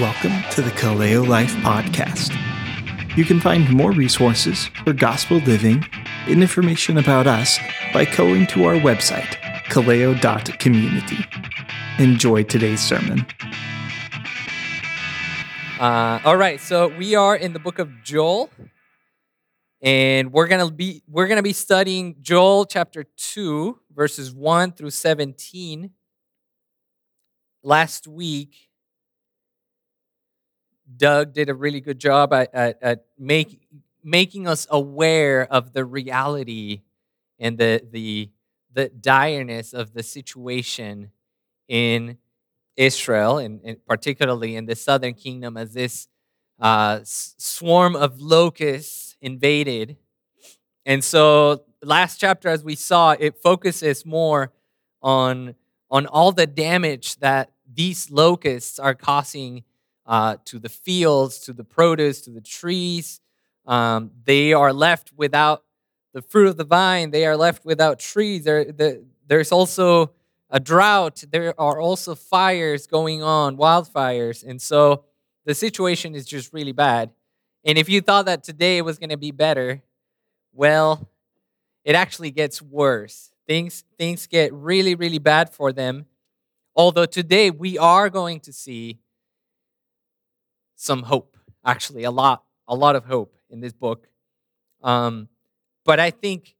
Welcome to the Kaleo Life Podcast. You can find more resources for gospel living and information about us by going to our website, kaleo.community. Enjoy today's sermon. Uh, all right, so we are in the book of Joel, and we're gonna be we're gonna be studying Joel chapter two, verses one through seventeen. Last week, Doug did a really good job at, at, at make, making us aware of the reality and the the the direness of the situation in Israel, and, and particularly in the southern kingdom, as this uh, swarm of locusts invaded. And so, last chapter, as we saw, it focuses more on, on all the damage that these locusts are causing uh, to the fields, to the produce, to the trees. Um, they are left without the fruit of the vine. They are left without trees. There, the, there's also a drought. There are also fires going on, wildfires. And so the situation is just really bad. And if you thought that today was going to be better, well, it actually gets worse. Things, things get really, really bad for them. Although today we are going to see some hope, actually, a lot, a lot of hope in this book. Um, but I think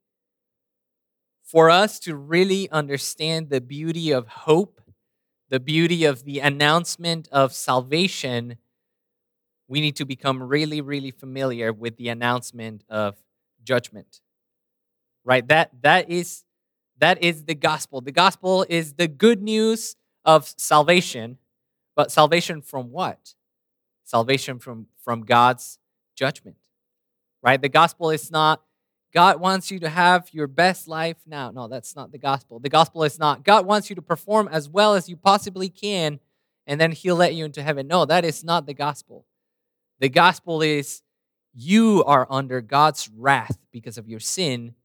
for us to really understand the beauty of hope, the beauty of the announcement of salvation, we need to become really, really familiar with the announcement of judgment. Right? That that is that is the gospel. The gospel is the good news of salvation, but salvation from what? Salvation from from God's judgment. Right? The gospel is not God wants you to have your best life now. No, that's not the gospel. The gospel is not God wants you to perform as well as you possibly can, and then He'll let you into heaven. No, that is not the gospel. The gospel is you are under God's wrath because of your sin.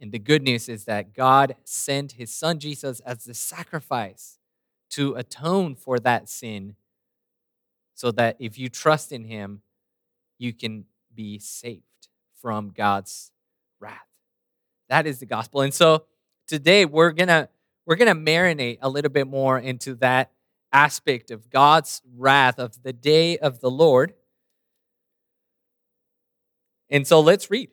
And the good news is that God sent His Son Jesus as the sacrifice to atone for that sin so that if you trust in Him, you can be saved from God's wrath. That is the gospel. And so today we're going to we're going to marinate a little bit more into that aspect of God's wrath of the day of the Lord. And so let's read.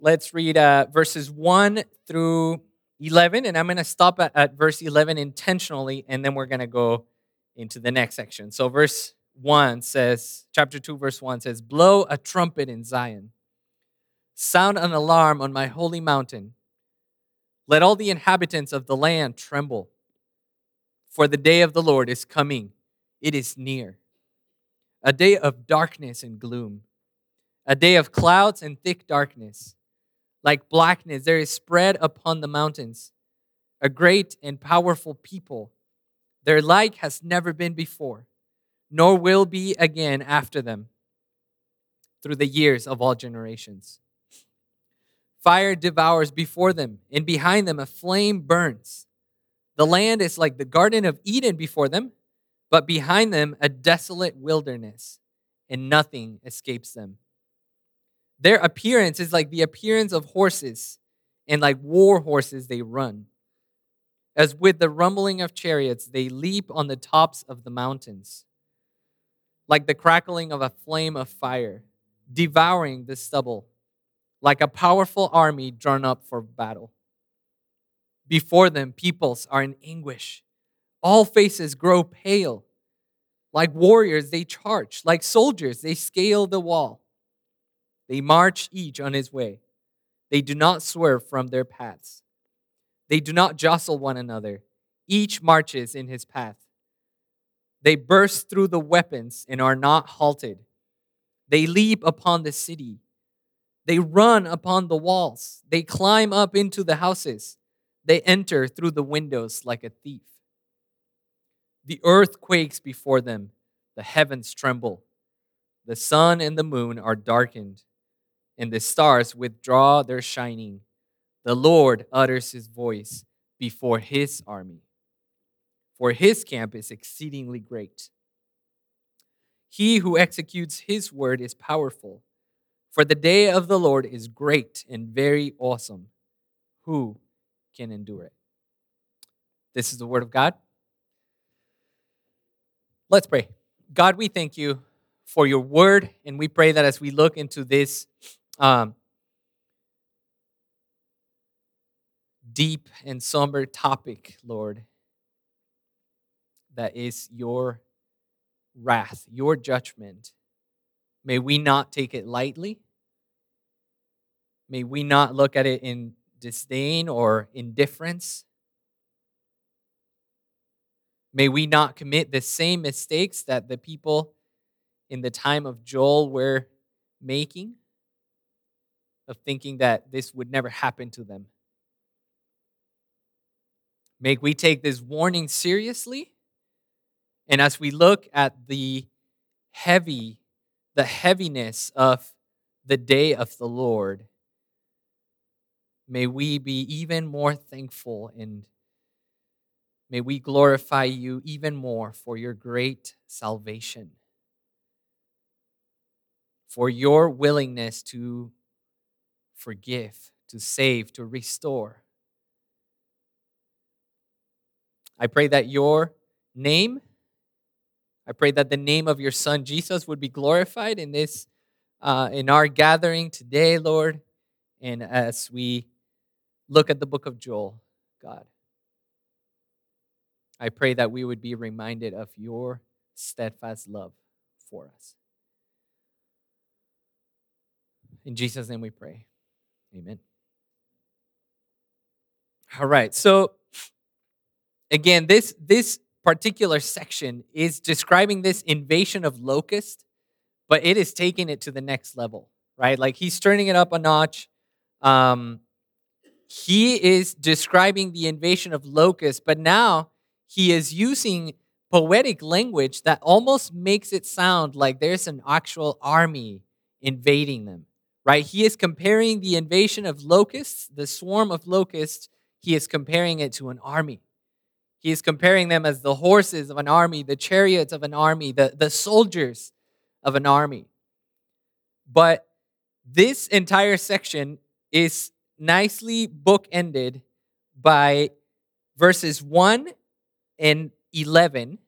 Let's read uh, verses 1 through 11. And I'm going to stop at, at verse 11 intentionally, and then we're going to go into the next section. So, verse 1 says, chapter 2, verse 1 says, Blow a trumpet in Zion Sound an alarm on my holy mountain. Let all the inhabitants of the land tremble. For the day of the Lord is coming, it is near. A day of darkness and gloom, a day of clouds and thick darkness. Like blackness, there is spread upon the mountains a great and powerful people. Their like has never been before, nor will be again after them through the years of all generations. Fire devours before them, and behind them a flame burns. The land is like the Garden of Eden before them, but behind them a desolate wilderness, and nothing escapes them. Their appearance is like the appearance of horses, and like war horses they run. As with the rumbling of chariots, they leap on the tops of the mountains, like the crackling of a flame of fire, devouring the stubble like a powerful army drawn up for battle. Before them, peoples are in anguish. All faces grow pale. Like warriors, they charge. Like soldiers, they scale the wall. They march each on his way. They do not swerve from their paths. They do not jostle one another. Each marches in his path. They burst through the weapons and are not halted. They leap upon the city they run upon the walls. They climb up into the houses. They enter through the windows like a thief. The earth quakes before them. The heavens tremble. The sun and the moon are darkened, and the stars withdraw their shining. The Lord utters his voice before his army, for his camp is exceedingly great. He who executes his word is powerful. For the day of the Lord is great and very awesome. Who can endure it? This is the word of God. Let's pray. God, we thank you for your word, and we pray that as we look into this um, deep and somber topic, Lord, that is your wrath, your judgment. May we not take it lightly. May we not look at it in disdain or indifference. May we not commit the same mistakes that the people in the time of Joel were making, of thinking that this would never happen to them. May we take this warning seriously. And as we look at the heavy, the heaviness of the day of the Lord, may we be even more thankful and may we glorify you even more for your great salvation, for your willingness to forgive, to save, to restore. I pray that your name, I pray that the name of your son Jesus would be glorified in this, uh, in our gathering today, Lord, and as we look at the book of Joel, God. I pray that we would be reminded of your steadfast love for us. In Jesus' name we pray. Amen. All right. So again, this this particular section is describing this invasion of locust, but it is taking it to the next level, right? Like he's turning it up a notch. Um, he is describing the invasion of locusts, but now he is using poetic language that almost makes it sound like there's an actual army invading them, right? He is comparing the invasion of locusts, the swarm of locusts, he is comparing it to an army. He is comparing them as the horses of an army, the chariots of an army, the, the soldiers of an army. But this entire section is nicely bookended by verses 1 and 11.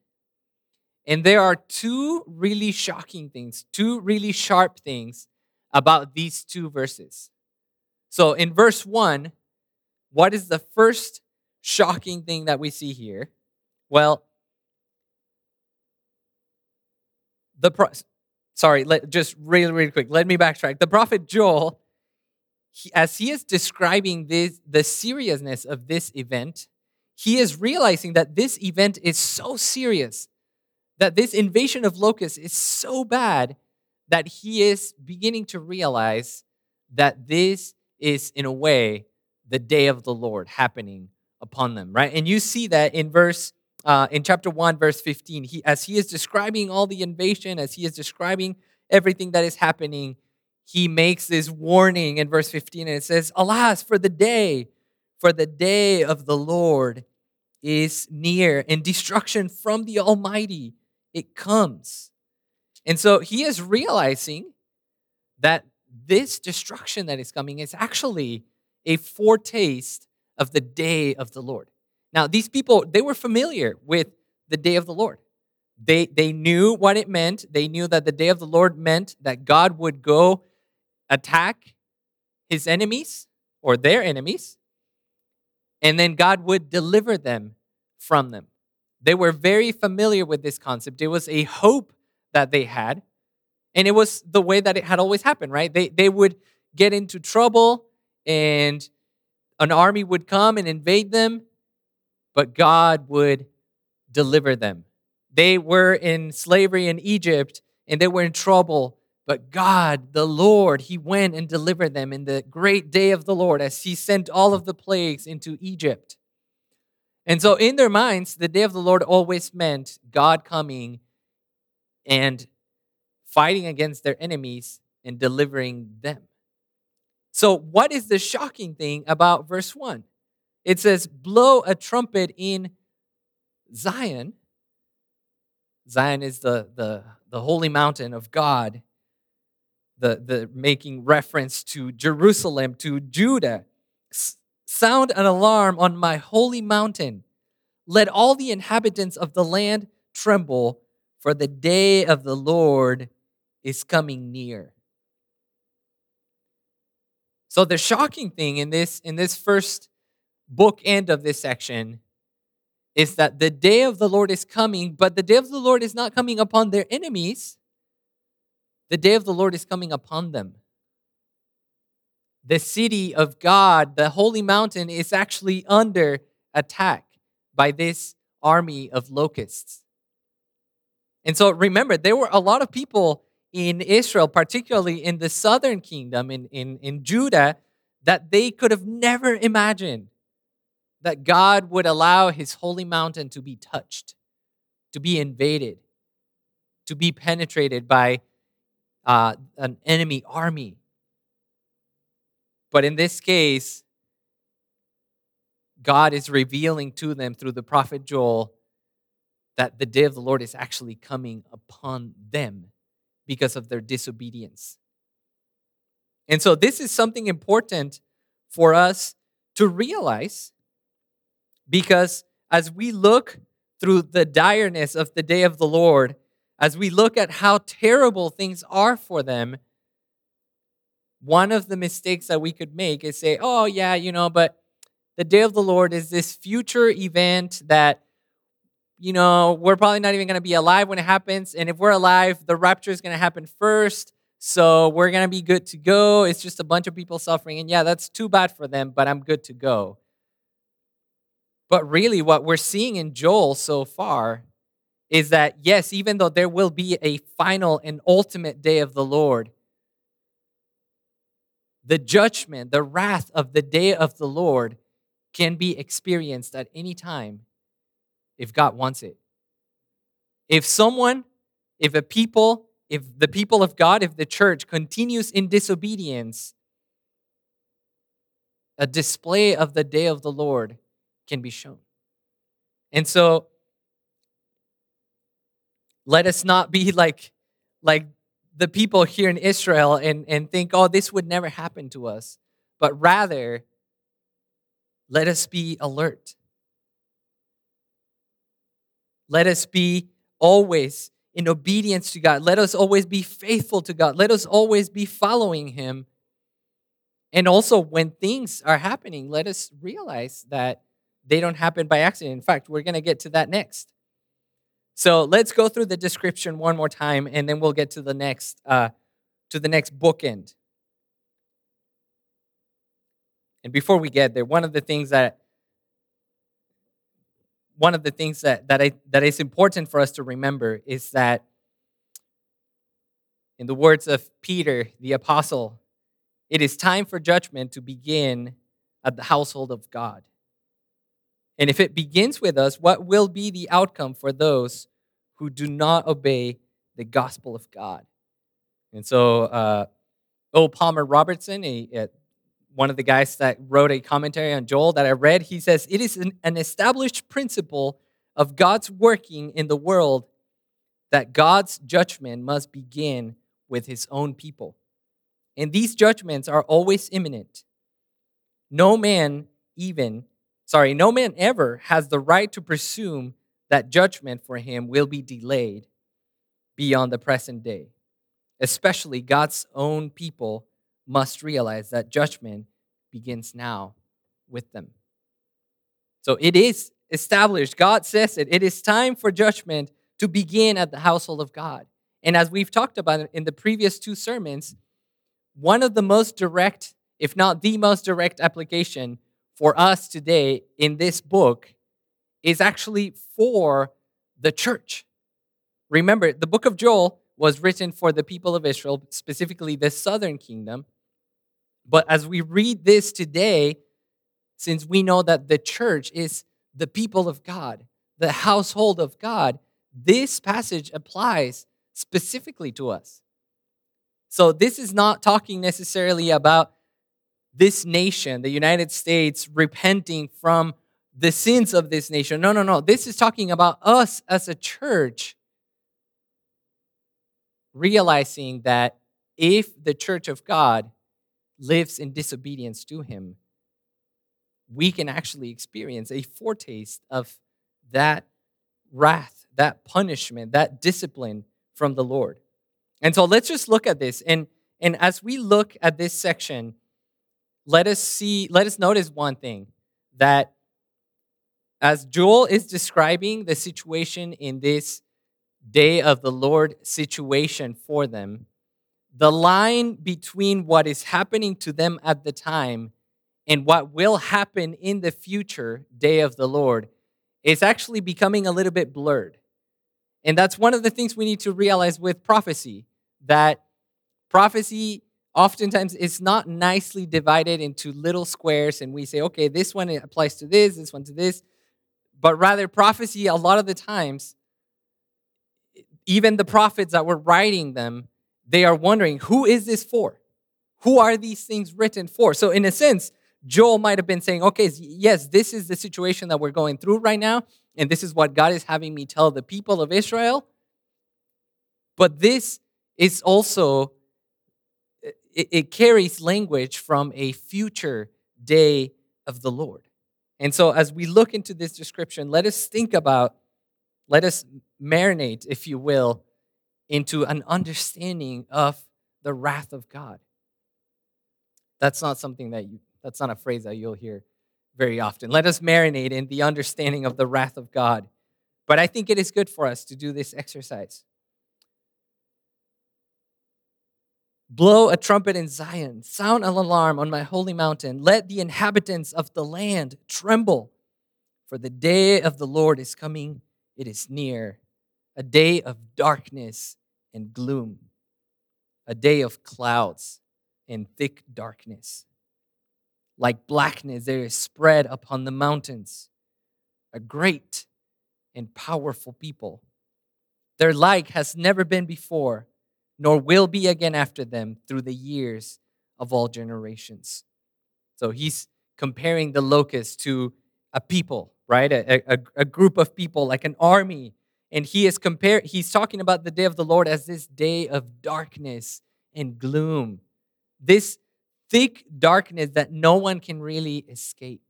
And there are two really shocking things, two really sharp things about these two verses. So in verse 1, what is the first shocking thing that we see here? Well, the pro- sorry, let, just really, really quick. Let me backtrack. The prophet Joel, he, as he is describing this, the seriousness of this event, he is realizing that this event is so serious, that this invasion of locusts is so bad that he is beginning to realize that this is, in a way, the day of the Lord happening upon them, right? And you see that in verse uh, in chapter 1 verse 15 he as he is describing all the invasion as he is describing everything that is happening he makes this warning in verse 15 and it says alas for the day for the day of the lord is near and destruction from the almighty it comes and so he is realizing that this destruction that is coming is actually a foretaste of the day of the Lord. Now, these people, they were familiar with the day of the Lord. They, they knew what it meant. They knew that the day of the Lord meant that God would go attack his enemies or their enemies, and then God would deliver them from them. They were very familiar with this concept. It was a hope that they had, and it was the way that it had always happened, right? They, they would get into trouble and an army would come and invade them, but God would deliver them. They were in slavery in Egypt and they were in trouble, but God, the Lord, He went and delivered them in the great day of the Lord as He sent all of the plagues into Egypt. And so, in their minds, the day of the Lord always meant God coming and fighting against their enemies and delivering them. So, what is the shocking thing about verse 1? It says, Blow a trumpet in Zion. Zion is the, the, the holy mountain of God, the, the making reference to Jerusalem, to Judah. Sound an alarm on my holy mountain. Let all the inhabitants of the land tremble, for the day of the Lord is coming near. So the shocking thing in this in this first book end of this section is that the day of the Lord is coming, but the day of the Lord is not coming upon their enemies. The day of the Lord is coming upon them. The city of God, the holy mountain, is actually under attack by this army of locusts. And so remember, there were a lot of people in Israel, particularly in the southern kingdom, in, in, in Judah, that they could have never imagined that God would allow his holy mountain to be touched, to be invaded, to be penetrated by uh, an enemy army. But in this case, God is revealing to them through the prophet Joel that the day of the Lord is actually coming upon them because of their disobedience. And so, this is something important for us to realize because as we look through the direness of the day of the Lord, as we look at how terrible things are for them, one of the mistakes that we could make is say, oh, yeah, you know, but the day of the Lord is this future event that, you know, we're probably not even going to be alive when it happens. And if we're alive, the rapture is going to happen first. So we're going to be good to go. It's just a bunch of people suffering. And yeah, that's too bad for them, but I'm good to go. But really, what we're seeing in Joel so far is that, yes, even though there will be a final and ultimate day of the Lord, the judgment, the wrath of the day of the Lord can be experienced at any time if God wants it. If someone, if a people, if the people of God, if the church continues in disobedience, a display of the day of the Lord can be shown. And so let us not be like like the people here in Israel and, and think, oh, this would never happen to us. But rather, let us be alert. Let us be always in obedience to God. Let us always be faithful to God. Let us always be following Him. And also, when things are happening, let us realize that they don't happen by accident. In fact, we're going to get to that next. So let's go through the description one more time, and then we'll get to the next uh, to the next bookend. And before we get there, one of the things that one of the things that that I that is important for us to remember is that in the words of Peter the apostle, it is time for judgment to begin at the household of God. And if it begins with us, what will be the outcome for those who do not obey the gospel of God? And so, uh, O. Palmer Robertson, a, a, one of the guys that wrote a commentary on Joel that I read, he says, It is an, an established principle of God's working in the world that God's judgment must begin with his own people. And these judgments are always imminent. No man, even sorry, no man ever has the right to presume that judgment for him will be delayed beyond the present day. Especially God's own people must realize that judgment begins now with them. So it is established. God says it. It is time for judgment to begin at the household of God. And as we've talked about in the previous two sermons, one of the most direct, if not the most direct application for us today in this book is actually for the church. Remember, the book of Joel was written for the people of Israel, specifically the southern kingdom. But as we read this today, since we know that the church is the people of God, the household of God, this passage applies specifically to us. So, this is not talking necessarily about this nation, the United States, repenting from the sins of this nation. No, no, no. This is talking about us as a church realizing that if the church of God lives in disobedience to him, we can actually experience a foretaste of that wrath, that punishment, that discipline from the Lord. And so let's just look at this. And, and as we look at this section, let us see, let us notice one thing that as Joel is describing the situation in this day of the Lord situation for them, the line between what is happening to them at the time and what will happen in the future day of the Lord is actually becoming a little bit blurred. And that's one of the things we need to realize with prophecy that prophecy oftentimes is not nicely divided into little squares and we say okay this one applies to this this one to this but rather prophecy a lot of the times even the prophets that were writing them they are wondering who is this for? Who are these things written for? So in a sense joel might have been saying okay yes this is the situation that we're going through right now and this is what god is having me tell the people of israel. But this is also it, it carries language from a future day of the Lord. And so, as we look into this description, let us think about, let us marinate, if you will, into an understanding of the wrath of God. That's not something that you, that's not a phrase that you'll hear very often. Let us marinate in the understanding of the wrath of God. But I think it is good for us to do this exercise. Blow a trumpet in Zion, sound an alarm on my holy mountain. Let the inhabitants of the land tremble, for the day of the Lord is coming, it is near, a day of darkness and gloom, a day of clouds and thick darkness. Like blackness, there is spread upon the mountains a great and powerful people. Their like has never been before nor will be again after them through the years of all generations. So he's comparing the locust to a people, right? A, a, a, group of people, like an army. And he is compare he's talking about the day of the Lord as this day of darkness and gloom. This thick darkness that no one can really escape.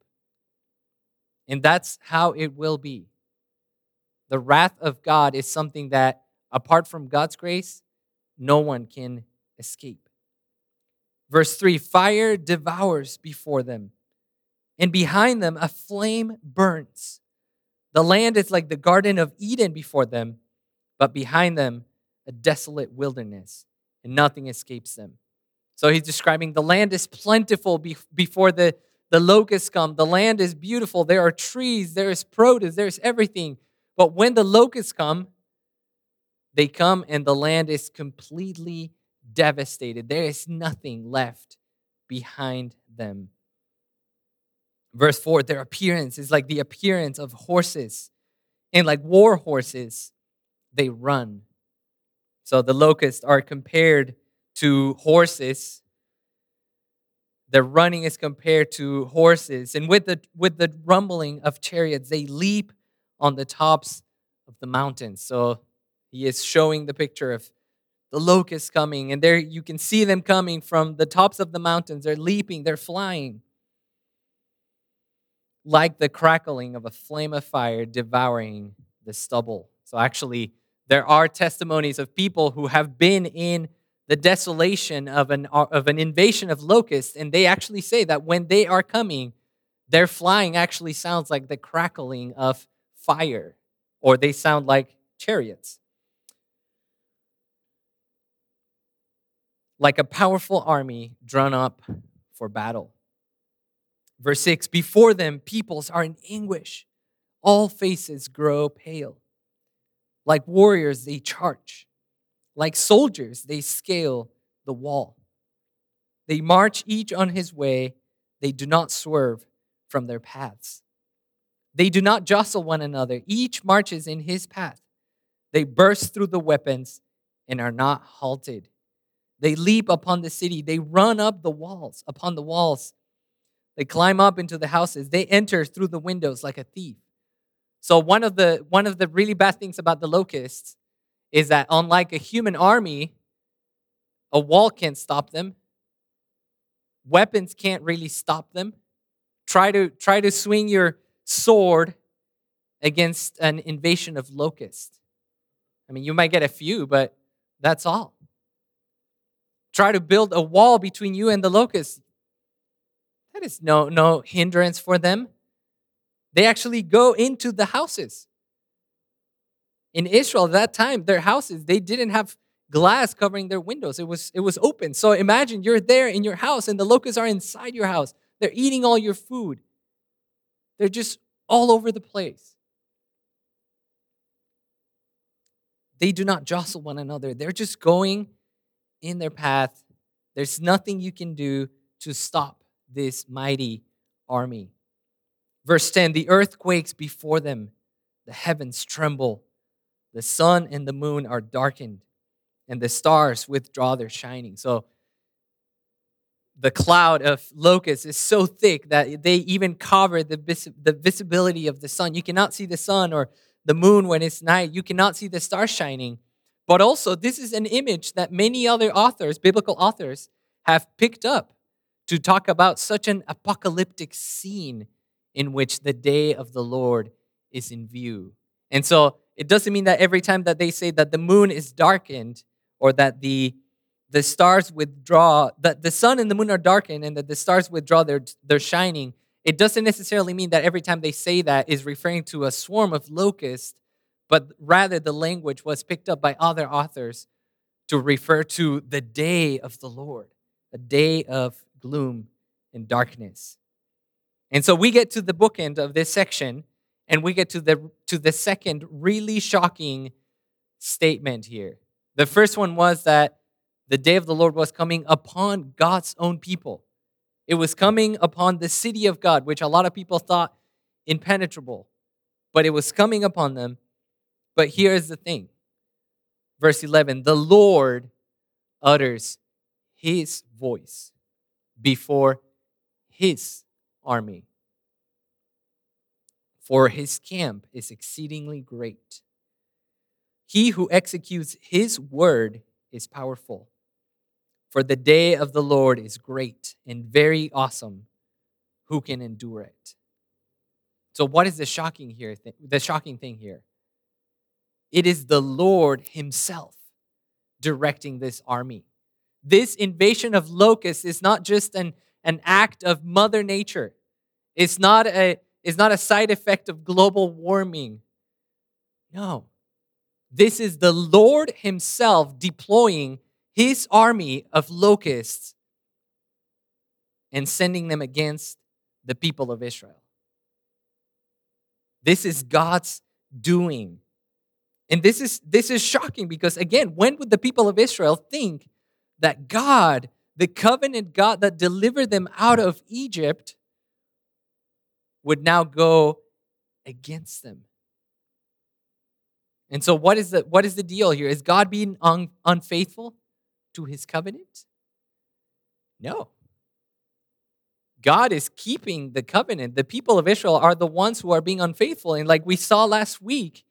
And that's how it will be. The wrath of God is something that, apart from God's grace, no one can escape. Verse 3 Fire devours before them, and behind them a flame burns. The land is like the Garden of Eden before them, but behind them a desolate wilderness, and nothing escapes them. So he's describing the land is plentiful before the, the locusts come. The land is beautiful. There are trees, there is produce, there's everything. But when the locusts come, they come and the land is completely devastated. There is nothing left behind them. Verse 4 their appearance is like the appearance of horses, and like war horses, they run. So the locusts are compared to horses. Their running is compared to horses. And with the, with the rumbling of chariots, they leap on the tops of the mountains. So he is showing the picture of the locusts coming, and there you can see them coming from the tops of the mountains. They're leaping, they're flying. Like the crackling of a flame of fire devouring the stubble. So, actually, there are testimonies of people who have been in the desolation of an, uh, of an invasion of locusts, and they actually say that when they are coming, their flying actually sounds like the crackling of fire, or they sound like chariots. like a powerful army drawn up for battle. Verse 6 Before them, peoples are in anguish, all faces grow pale. Like warriors, they charge. Like soldiers, they scale the wall. They march each on his way, they do not swerve from their paths. They do not jostle one another, each marches in his path. They burst through the weapons and are not halted. They leap upon the city. They run up the walls, upon the walls. They climb up into the houses. They enter through the windows like a thief. So one of the one of the really bad things about the locusts is that unlike a human army, a wall can't stop them. Weapons can't really stop them. Try to try to swing your sword against an invasion of locusts. I mean, you might get a few, but that's all. Try to build a wall between you and the locusts. That is no no hindrance for them. They actually go into the houses. In Israel at that time, their houses, they didn't have glass covering their windows. It was, it was open. So imagine you're there in your house and the locusts are inside your house. They're eating all your food. They're just all over the place. They do not jostle one another. They're just going in their path. There's nothing you can do to stop this mighty army. Verse 10 The earth quakes before them, the heavens tremble, the sun and the moon are darkened, and the stars withdraw their shining. So the cloud of locusts is so thick that they even cover the, vis- the visibility of the sun. You cannot see the sun or the moon when it's night. You cannot see the stars shining. But also, this is an image that many other authors, biblical authors, have picked up to talk about such an apocalyptic scene in which the day of the Lord is in view. And so it doesn't mean that every time that they say that the moon is darkened or that the the stars withdraw, that the sun and the moon are darkened and that the stars withdraw their, their shining, it doesn't necessarily mean that every time they say that is referring to a swarm of locusts, but rather the language was picked up by other authors to refer to the day of the Lord, a day of gloom and darkness. And so we get to the bookend of this section and we get to the to the second really shocking statement here. The first one was that the day of the Lord was coming upon God's own people. It was coming upon the city of God, which a lot of people thought impenetrable, but it was coming upon them. But here's the thing verse 11 the Lord utters his voice before his army. For his camp is exceedingly great. He who executes his word is powerful. For the day of the Lord is great and very awesome. Who can endure it? So, what is the shocking here? The shocking thing here? It is the Lord Himself directing this army. This invasion of locusts is not just an an act of Mother Nature. It's not a, it's not a side effect of global warming. No. This is the Lord Himself deploying His army of locusts and sending them against the people of Israel. This is God's doing. And this is this is shocking because again, when would the people of Israel think that God the covenant God that delivered them out of Egypt would now go against them. And so what is the what is the deal here? Is God being un, unfaithful to his covenant? No. God is keeping the covenant. The people of Israel are the ones who are being unfaithful. And like we saw last week,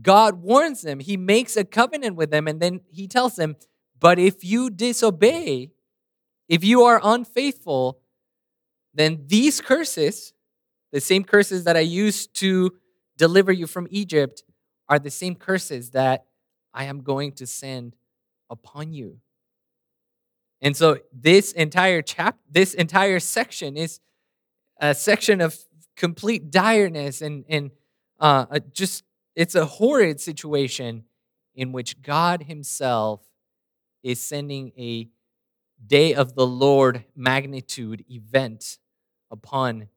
God warns them. He makes a covenant with them and then he tells them, but if you disobey, if you are unfaithful, then these curses, the same curses that I used to deliver you from Egypt, are the same curses that I am going to send upon you. And so this entire chap this entire section is a section of complete direness and and uh, just it's a horrid situation in which God Himself is sending a day of the Lord magnitude event upon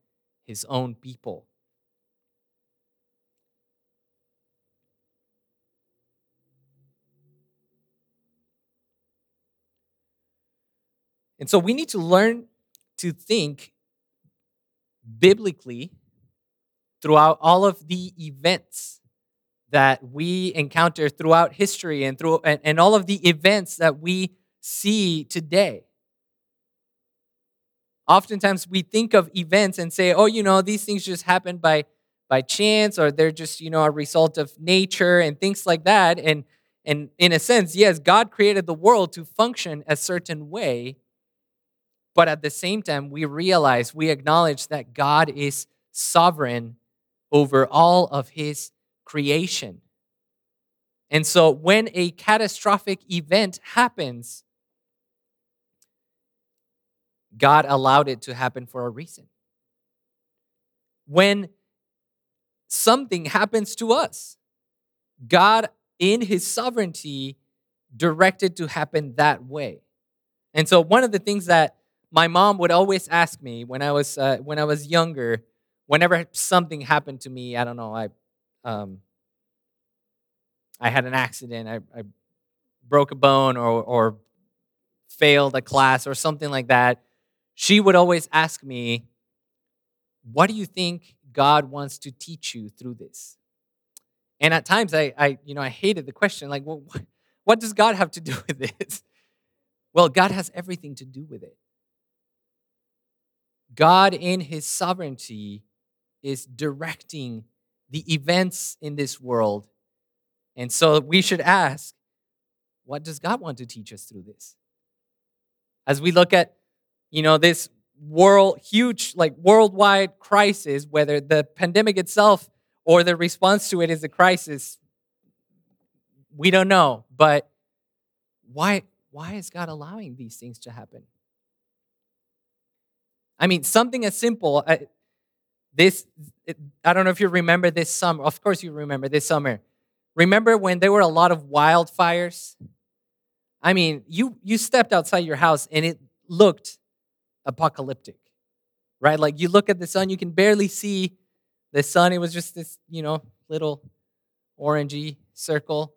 his own people. And so we need to learn to think biblically throughout all of the events that we encounter throughout history and through and, and all of the events that we see today. Oftentimes we think of events and say, oh, you know, these things just happen by by chance or they're just, you know, a result of nature and things like that. And And in a sense, yes, God created the world to function a certain way. But at the same time, we realize, we acknowledge that God is sovereign over all of his creation. And so when a catastrophic event happens, God allowed it to happen for a reason. When something happens to us, God, in his sovereignty, directed to happen that way. And so one of the things that my mom would always ask me when I was uh, when I was younger, whenever something happened to me, I don't know, I um, I had an accident, I, I broke a bone or or failed a class or something like that, she would always ask me, What do you think God wants to teach you through this? And at times I, I you know, I hated the question, like, well, what does God have to do with this? Well, God has everything to do with it. God, in his sovereignty, is directing the events in this world. And so we should ask, what does God want to teach us through this? As we look at you know, this world, huge, like worldwide crisis, whether the pandemic itself or the response to it is a crisis, we don't know. But why, why is God allowing these things to happen? I mean, something as simple. Uh, this, I don't know if you remember this summer. Of course, you remember this summer. Remember when there were a lot of wildfires? I mean, you you stepped outside your house and it looked apocalyptic, right? Like you look at the sun, you can barely see the sun. It was just this, you know, little orangey circle.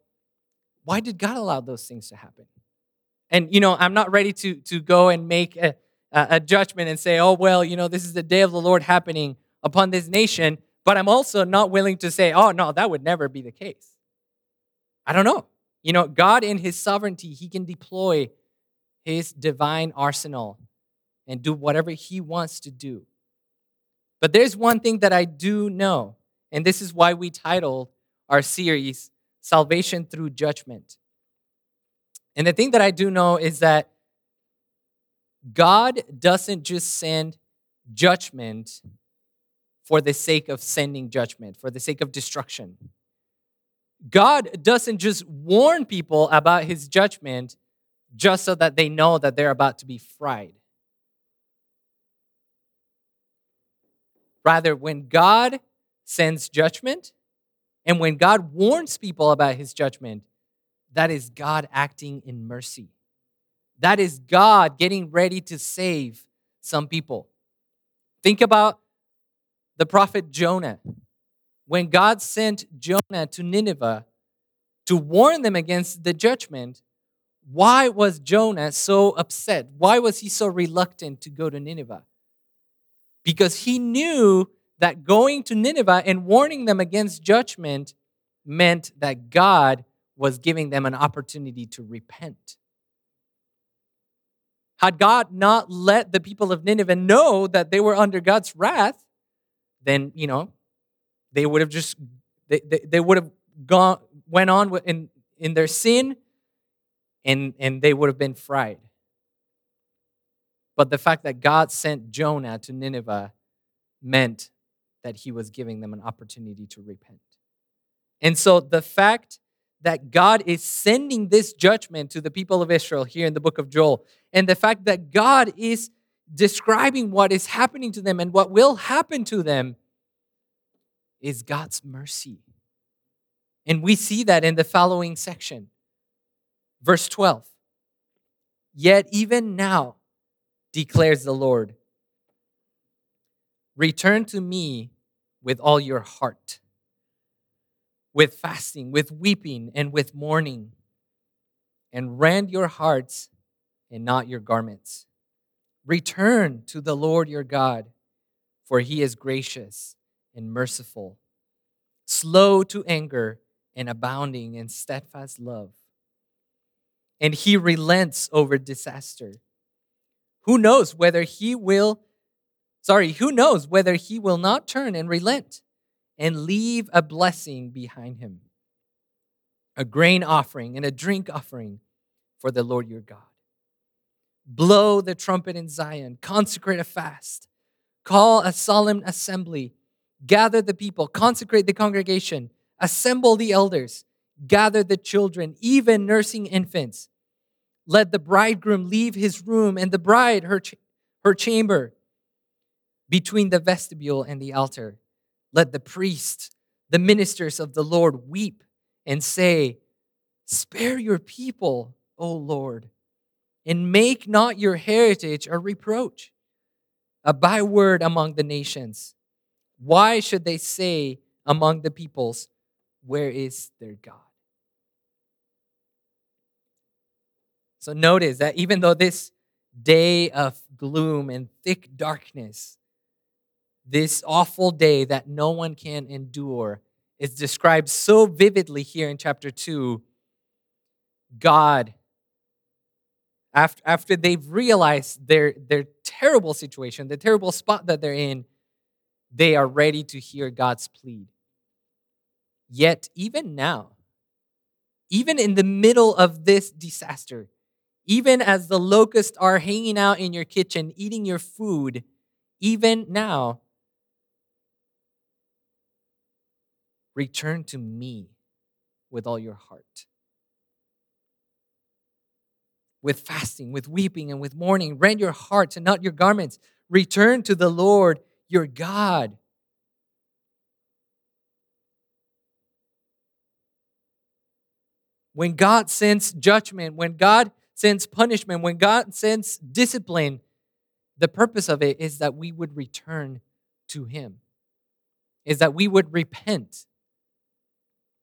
Why did God allow those things to happen? And, you know, I'm not ready to, to go and make a, a judgment and say, oh, well, you know, this is the day of the Lord happening upon this nation. But I'm also not willing to say, oh, no, that would never be the case. I don't know. You know, God in his sovereignty, he can deploy his divine arsenal and do whatever He wants to do. But there's one thing that I do know, and this is why we titled our series Salvation Through Judgment. And the thing that I do know is that God doesn't just send judgment for the sake of sending judgment, for the sake of destruction. God doesn't just warn people about his judgment just so that they know that they're about to be fried. Rather, when God sends judgment and when God warns people about his judgment, that is God acting in mercy. That is God getting ready to save some people. Think about the prophet Jonah. When God sent Jonah to Nineveh to warn them against the judgment, why was Jonah so upset? Why was he so reluctant to go to Nineveh? because he knew that going to Nineveh and warning them against judgment meant that God was giving them an opportunity to repent. Had God not let the people of Nineveh know that they were under God's wrath, then, you know, they would have just, they, they, they would have gone, went on in, in their sin and, and they would have been fried. But the fact that God sent Jonah to Nineveh meant that he was giving them an opportunity to repent. And so the fact that God is sending this judgment to the people of Israel here in the book of Joel, and the fact that God is describing what is happening to them and what will happen to them is God's mercy. And we see that in the following section. Verse 12. Yet even now, declares the Lord. Return to me with all your heart, with fasting, with weeping, and with mourning, and rend your hearts and not your garments. Return to the Lord your God, for he is gracious and merciful, slow to anger and abounding in steadfast love. And he relents over disaster who knows whether he will, sorry, who knows whether he will not turn and relent and leave a blessing behind him, a grain offering and a drink offering for the Lord your God. Blow the trumpet in Zion, consecrate a fast, call a solemn assembly, gather the people, consecrate the congregation, assemble the elders, gather the children, even nursing infants. Let the bridegroom leave his room and the bride her, ch- her chamber between the vestibule and the altar. Let the priests, the ministers of the Lord, weep and say, Spare your people, O Lord, and make not your heritage a reproach, a byword among the nations. Why should they say among the peoples, Where is their God? So notice that even though this day of gloom and thick darkness, this awful day that no one can endure, is described so vividly here in chapter 2. God, after, after they've realized their, their terrible situation, the terrible spot that they're in, they are ready to hear God's plea. Yet, even now, even in the middle of this disaster, even as the locusts are hanging out in your kitchen, eating your food, even now, return to me with all your heart. With fasting, with weeping, and with mourning, rend your hearts and not your garments. Return to the Lord your God. When God sends judgment, when God sends punishment, when God sends discipline, the purpose of it is that we would return to Him, is that we would repent.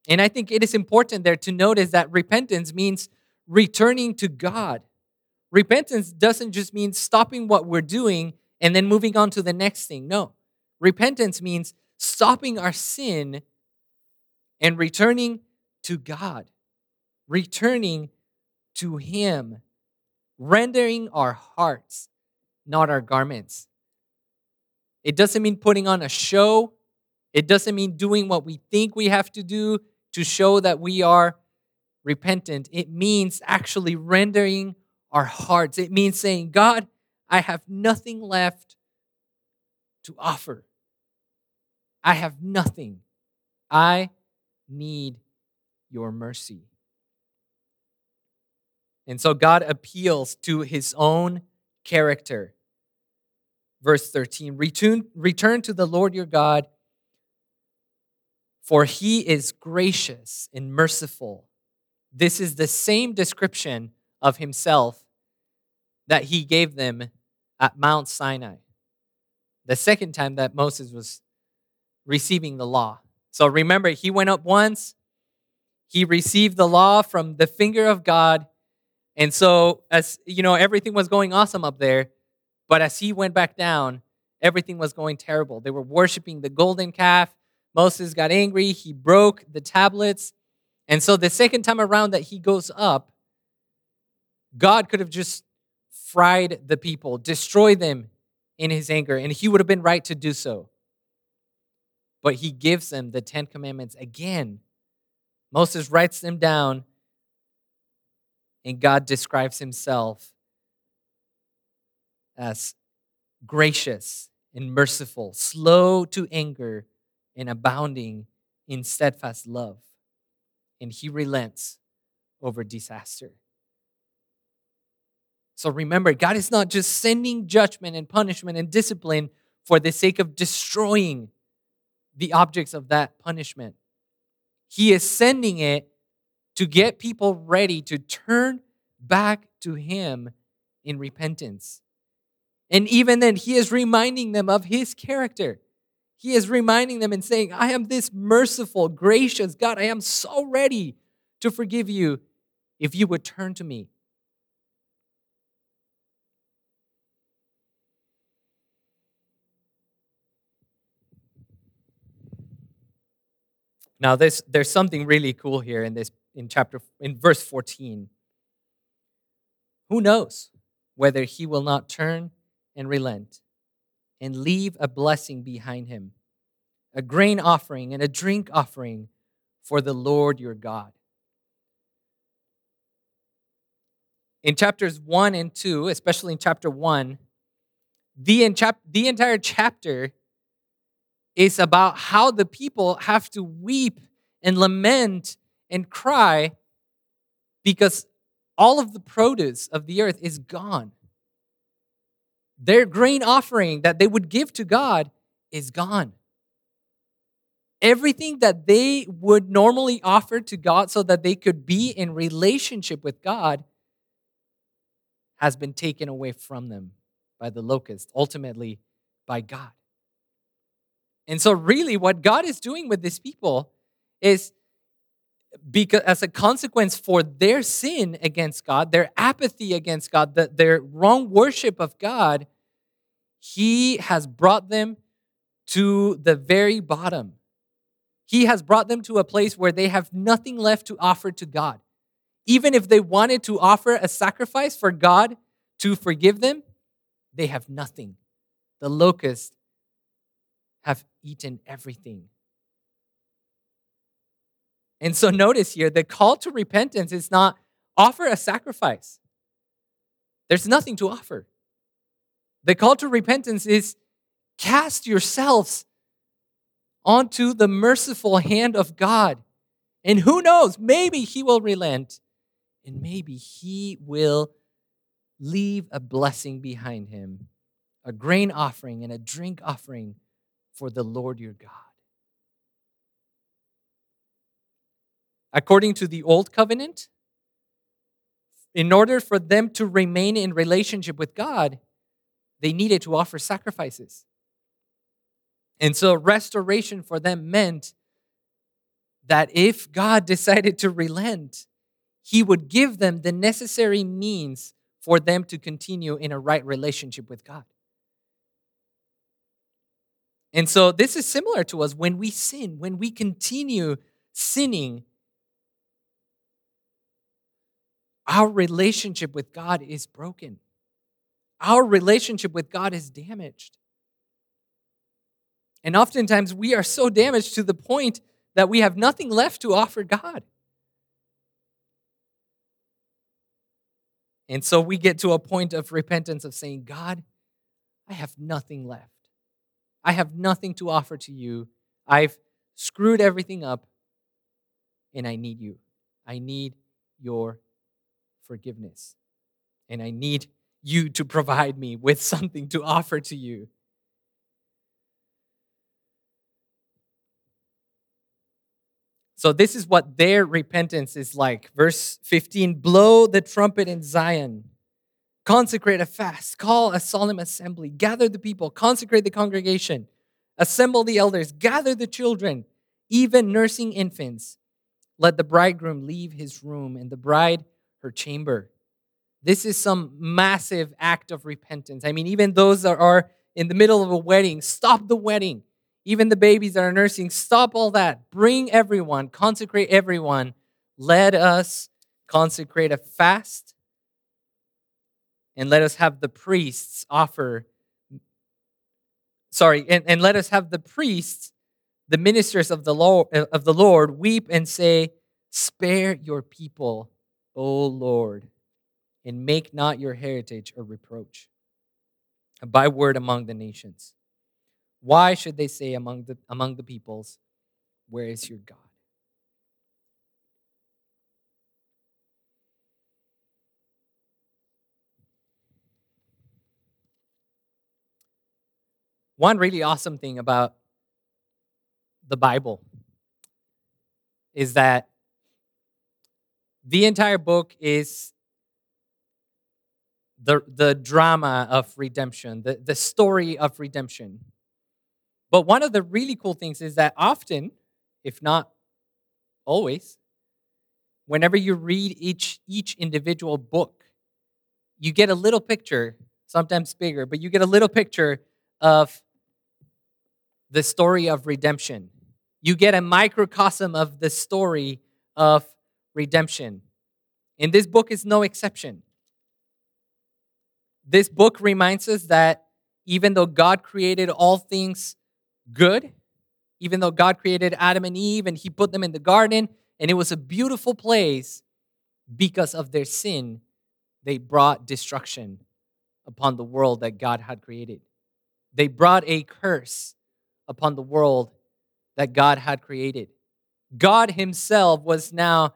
And I think it is important there to notice that repentance means returning to God. Repentance doesn't just mean stopping what we're doing and then moving on to the next thing. No. Repentance means stopping our sin and returning to God, returning to Him, rendering our hearts, not our garments. It doesn't mean putting on a show. It doesn't mean doing what we think we have to do to show that we are repentant. It means actually rendering our hearts. It means saying, God, I have nothing left to offer. I have nothing. I need your mercy. And so God appeals to his own character. Verse 13 return, return to the Lord your God, for he is gracious and merciful. This is the same description of himself that he gave them at Mount Sinai, the second time that Moses was receiving the law. So remember, he went up once, he received the law from the finger of God and so, as you know, everything was going awesome up there, but as he went back down, everything was going terrible. They were worshiping the golden calf. Moses got angry. He broke the tablets. And so, the second time around that he goes up, God could have just fried the people, destroyed them in his anger, and he would have been right to do so. But he gives them the Ten Commandments again. Moses writes them down and God describes himself as gracious and merciful, slow to anger, and abounding in steadfast love. And he relents over disaster. So remember, God is not just sending judgment and punishment and discipline for the sake of destroying the objects of that punishment. He is sending it to get people ready to turn back to Him in repentance. And even then, He is reminding them of His character. He is reminding them and saying, I am this merciful, gracious God. I am so ready to forgive you if you would turn to me. Now, there's, there's something really cool here in this in chapter in verse 14. Who knows whether he will not turn and relent and leave a blessing behind him, a grain offering and a drink offering for the Lord your God. In chapters 1 and 2, especially in chapter 1, the, in chap- the entire chapter is about how the people have to weep and lament and cry because all of the produce of the earth is gone. Their grain offering that they would give to God is gone. Everything that they would normally offer to God so that they could be in relationship with God has been taken away from them by the locust, ultimately by God. And so, really, what God is doing with these people is because as a consequence for their sin against God, their apathy against God, the, their wrong worship of God, He has brought them to the very bottom. He has brought them to a place where they have nothing left to offer to God. Even if they wanted to offer a sacrifice for God to forgive them, they have nothing. The locusts have eaten everything. And so notice here the call to repentance is not offer a sacrifice. There's nothing to offer. The call to repentance is cast yourselves onto the merciful hand of God. And who knows, maybe He will relent and maybe He will leave a blessing behind Him a grain offering and a drink offering for the Lord your God. According to the Old Covenant, in order for them to remain in relationship with God, they needed to offer sacrifices. And so restoration for them meant that if God decided to relent, he would give them the necessary means for them to continue in a right relationship with God. And so this is similar to us when we sin, when we continue sinning, our relationship with God is broken. Our relationship with God is damaged. And oftentimes we are so damaged to the point that we have nothing left to offer God. And so we get to a point of repentance of saying, God, I have nothing left. I have nothing to offer to you. I've screwed everything up and I need you. I need your forgiveness. And I need you to provide me with something to offer to you. So, this is what their repentance is like. Verse 15 Blow the trumpet in Zion, consecrate a fast, call a solemn assembly, gather the people, consecrate the congregation, assemble the elders, gather the children, even nursing infants. Let the bridegroom leave his room and the bride her chamber. This is some massive act of repentance. I mean, even those that are in the middle of a wedding, stop the wedding even the babies that are nursing, stop all that. Bring everyone, consecrate everyone. Let us consecrate a fast and let us have the priests offer sorry and, and let us have the priests the ministers of the lord of the lord weep and say spare your people o lord and make not your heritage a reproach a byword among the nations why should they say among the, among the peoples, Where is your God? One really awesome thing about the Bible is that the entire book is the, the drama of redemption, the, the story of redemption. But one of the really cool things is that often, if not always, whenever you read each, each individual book, you get a little picture, sometimes bigger, but you get a little picture of the story of redemption. You get a microcosm of the story of redemption. And this book is no exception. This book reminds us that even though God created all things good, even though God created Adam and Eve and He put them in the garden, and it was a beautiful place because of their sin. they brought destruction upon the world that God had created. They brought a curse upon the world that God had created. God Himself was now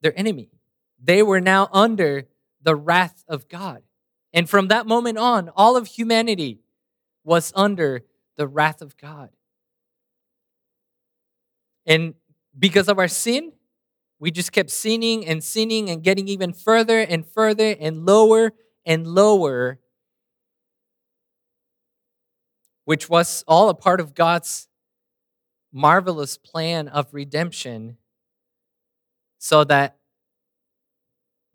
their enemy. They were now under the wrath of God. And from that moment on, all of humanity was under the wrath of God. And because of our sin, we just kept sinning and sinning and getting even further and further and lower and lower, which was all a part of God's marvelous plan of redemption, so that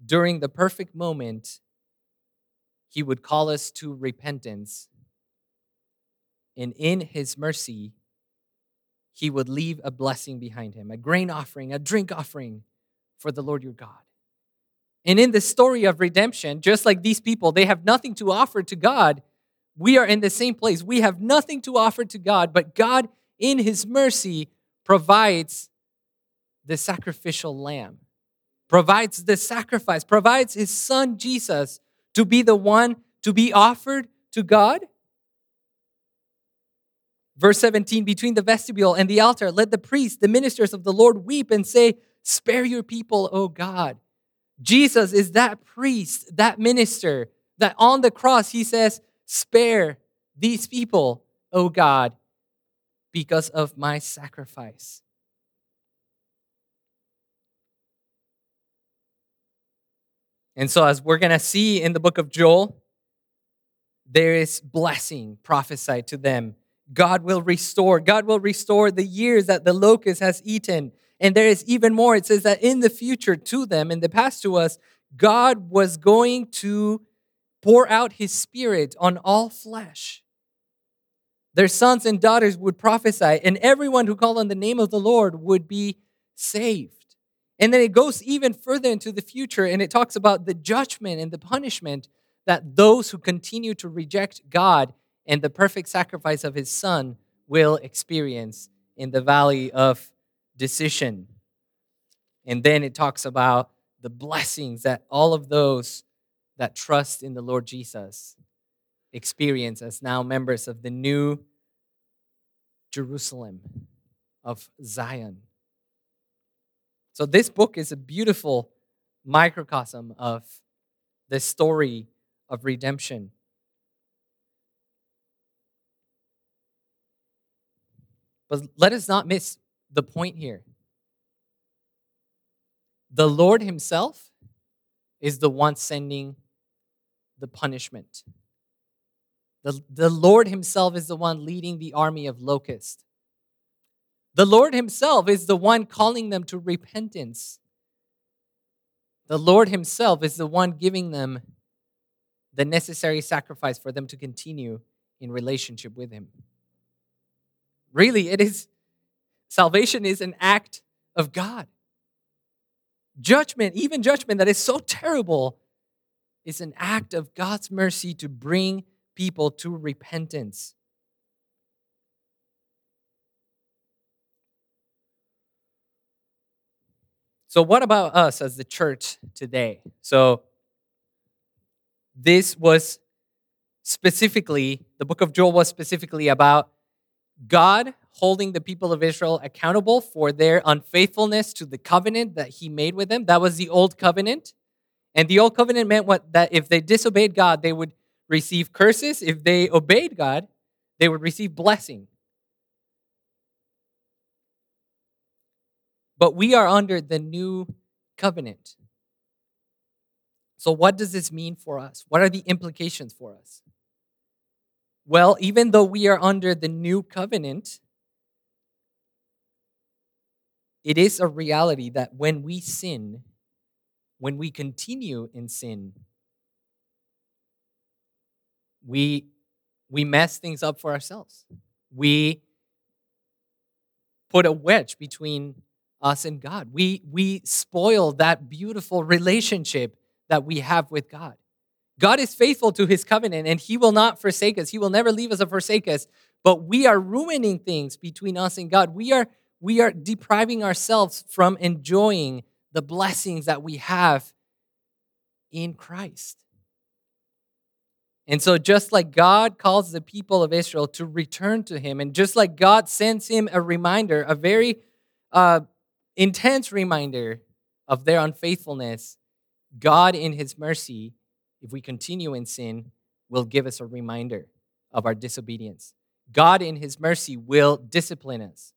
during the perfect moment, He would call us to repentance. And in His mercy, he would leave a blessing behind him, a grain offering, a drink offering for the Lord your God. And in the story of redemption, just like these people, they have nothing to offer to God. We are in the same place. We have nothing to offer to God, but God, in His mercy, provides the sacrificial lamb, provides the sacrifice, provides His Son Jesus to be the one to be offered to God Verse 17 Between the vestibule and the altar, let the priests, the ministers of the Lord, weep and say, Spare your people, O God. Jesus is that priest, that minister, that on the cross he says, Spare these people, O God, because of my sacrifice. And so, as we're going to see in the book of Joel, there is blessing prophesied to them God will restore. God will restore the years that the locust has eaten. And there is even more. It says that in the future to them, in the past to us, God was going to pour out his spirit on all flesh. Their sons and daughters would prophesy, and everyone who called on the name of the Lord would be saved. And then it goes even further into the future, and it talks about the judgment and the punishment that those who continue to reject God and the perfect sacrifice of his son will experience in the valley of decision. And then it talks about the blessings that all of those that trust in the Lord Jesus experience as now members of the new Jerusalem of Zion. So, this book is a beautiful microcosm of the story of redemption. But let us not miss the point here. The Lord Himself is the one sending the punishment. The, the Lord Himself is the one leading the army of locusts. The Lord Himself is the one calling them to repentance. The Lord Himself is the one giving them the necessary sacrifice for them to continue in relationship with Him. Really, it is salvation is an act of God. Judgment, even judgment that is so terrible, is an act of God's mercy to bring people to repentance. So, what about us as the church today? So, this was specifically, the book of Joel was specifically about God holding the people of Israel accountable for their unfaithfulness to the covenant that he made with them. That was the old covenant. And the old covenant meant what that if they disobeyed God, they would receive curses. If they obeyed God, they would receive blessing. But we are under the new covenant. So, what does this mean for us? What are the implications for us? Well, even though we are under the new covenant, it is a reality that when we sin, when we continue in sin, we, we mess things up for ourselves. We put a wedge between us and God. We, we spoil that beautiful relationship that we have with God. God is faithful to his covenant and he will not forsake us. He will never leave us or forsake us. But we are ruining things between us and God. We are, we are depriving ourselves from enjoying the blessings that we have in Christ. And so, just like God calls the people of Israel to return to Him, and just like God sends him a reminder, a very uh, intense reminder of their unfaithfulness, God, in His mercy, if we continue in sin, will give us a reminder of our disobedience. God, in His mercy, will discipline us.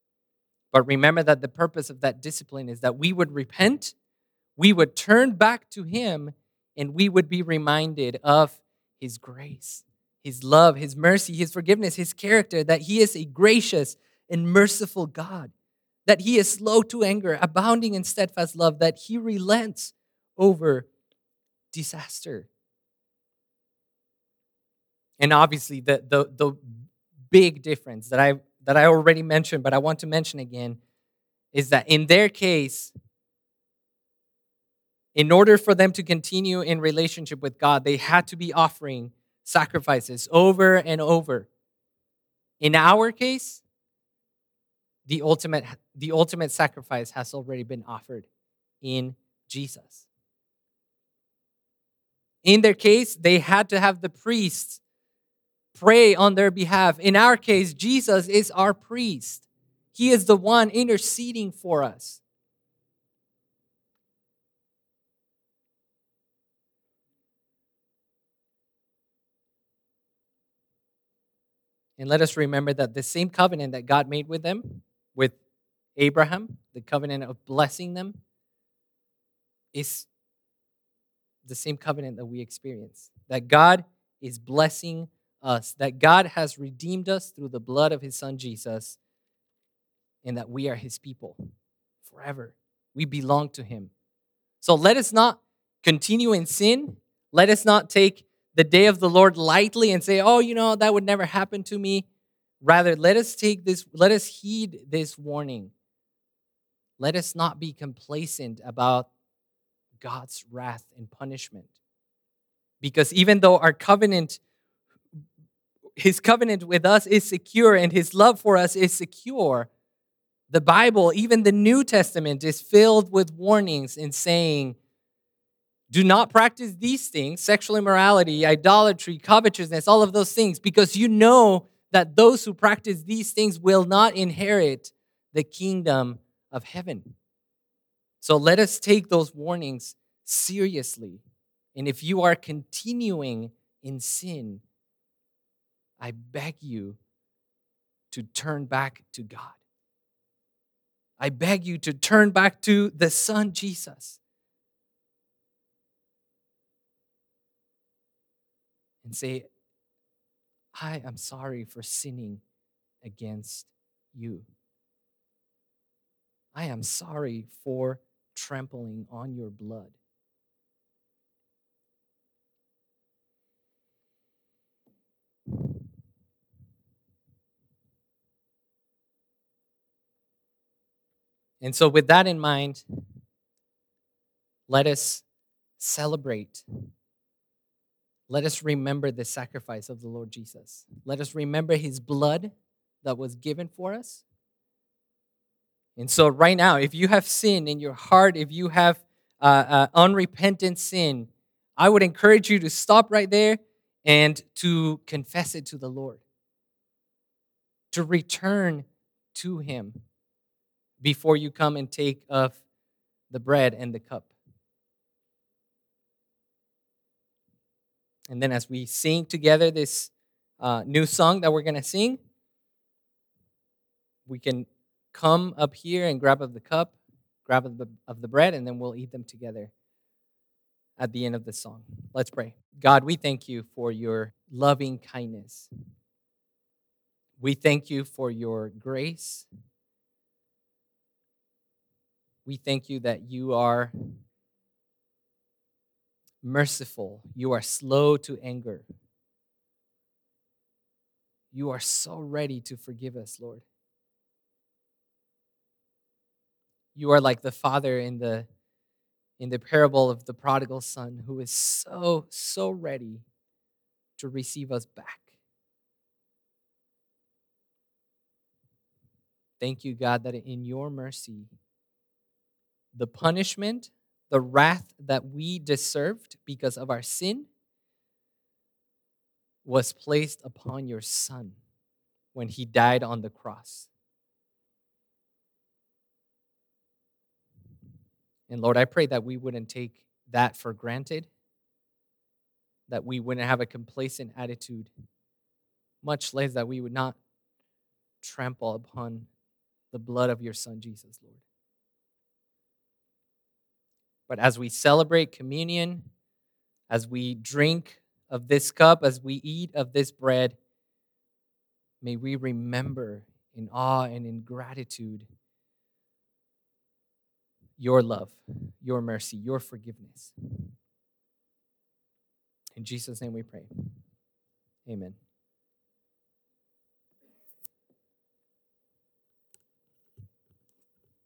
But remember that the purpose of that discipline is that we would repent, we would turn back to Him, and we would be reminded of His grace, His love, His mercy, His forgiveness, His character, that He is a gracious and merciful God, that He is slow to anger, abounding in steadfast love, that He relents over disaster. And obviously, the, the, the big difference that I, that I already mentioned, but I want to mention again, is that in their case, in order for them to continue in relationship with God, they had to be offering sacrifices over and over. In our case, the ultimate, the ultimate sacrifice has already been offered in Jesus. In their case, they had to have the priests pray on their behalf. In our case, Jesus is our priest, He is the one interceding for us. And let us remember that the same covenant that God made with them, with Abraham, the covenant of blessing them, is the same covenant that we experience. That God is blessing us, that God has redeemed us through the blood of his son Jesus, and that we are his people forever. We belong to him. So let us not continue in sin. Let us not take the day of the Lord lightly and say, oh, you know, that would never happen to me. Rather, let us take this, let us heed this warning. Let us not be complacent about God's wrath and punishment. Because even though our covenant his covenant with us is secure and his love for us is secure. The Bible, even the New Testament, is filled with warnings in saying, do not practice these things sexual immorality, idolatry, covetousness, all of those things, because you know that those who practice these things will not inherit the kingdom of heaven. So let us take those warnings seriously. And if you are continuing in sin, I beg you to turn back to God. I beg you to turn back to the Son, Jesus. And say, I am sorry for sinning against you. I am sorry for trampling on your blood. And so, with that in mind, let us celebrate. Let us remember the sacrifice of the Lord Jesus. Let us remember his blood that was given for us. And so, right now, if you have sin in your heart, if you have uh, uh, unrepentant sin, I would encourage you to stop right there and to confess it to the Lord, to return to him before you come and take of the bread and the cup. And then, as we sing together this uh, new song that we're going to sing, we can come up here and grab of the cup, grab of the, of the bread, and then we'll eat them together at the end of the song. Let's pray. God, we thank you for your loving kindness. We thank you for your grace we thank you that you are merciful, you are slow to anger. You are so ready to forgive us, Lord. You are like the father in the in the parable of the prodigal son who is so so ready to receive us back. Thank you, God, that in your mercy the punishment the wrath that we deserved because of our sin was placed upon your son when he died on the cross. And Lord, I pray that we wouldn't take that for granted, that we wouldn't have a complacent attitude, much less that we would not trample upon the blood of your Son, Jesus, Lord. But as we celebrate communion, as we drink of this cup, as we eat of this bread, may we remember in awe and in gratitude your love, your mercy, your forgiveness. In Jesus' name we pray. Amen.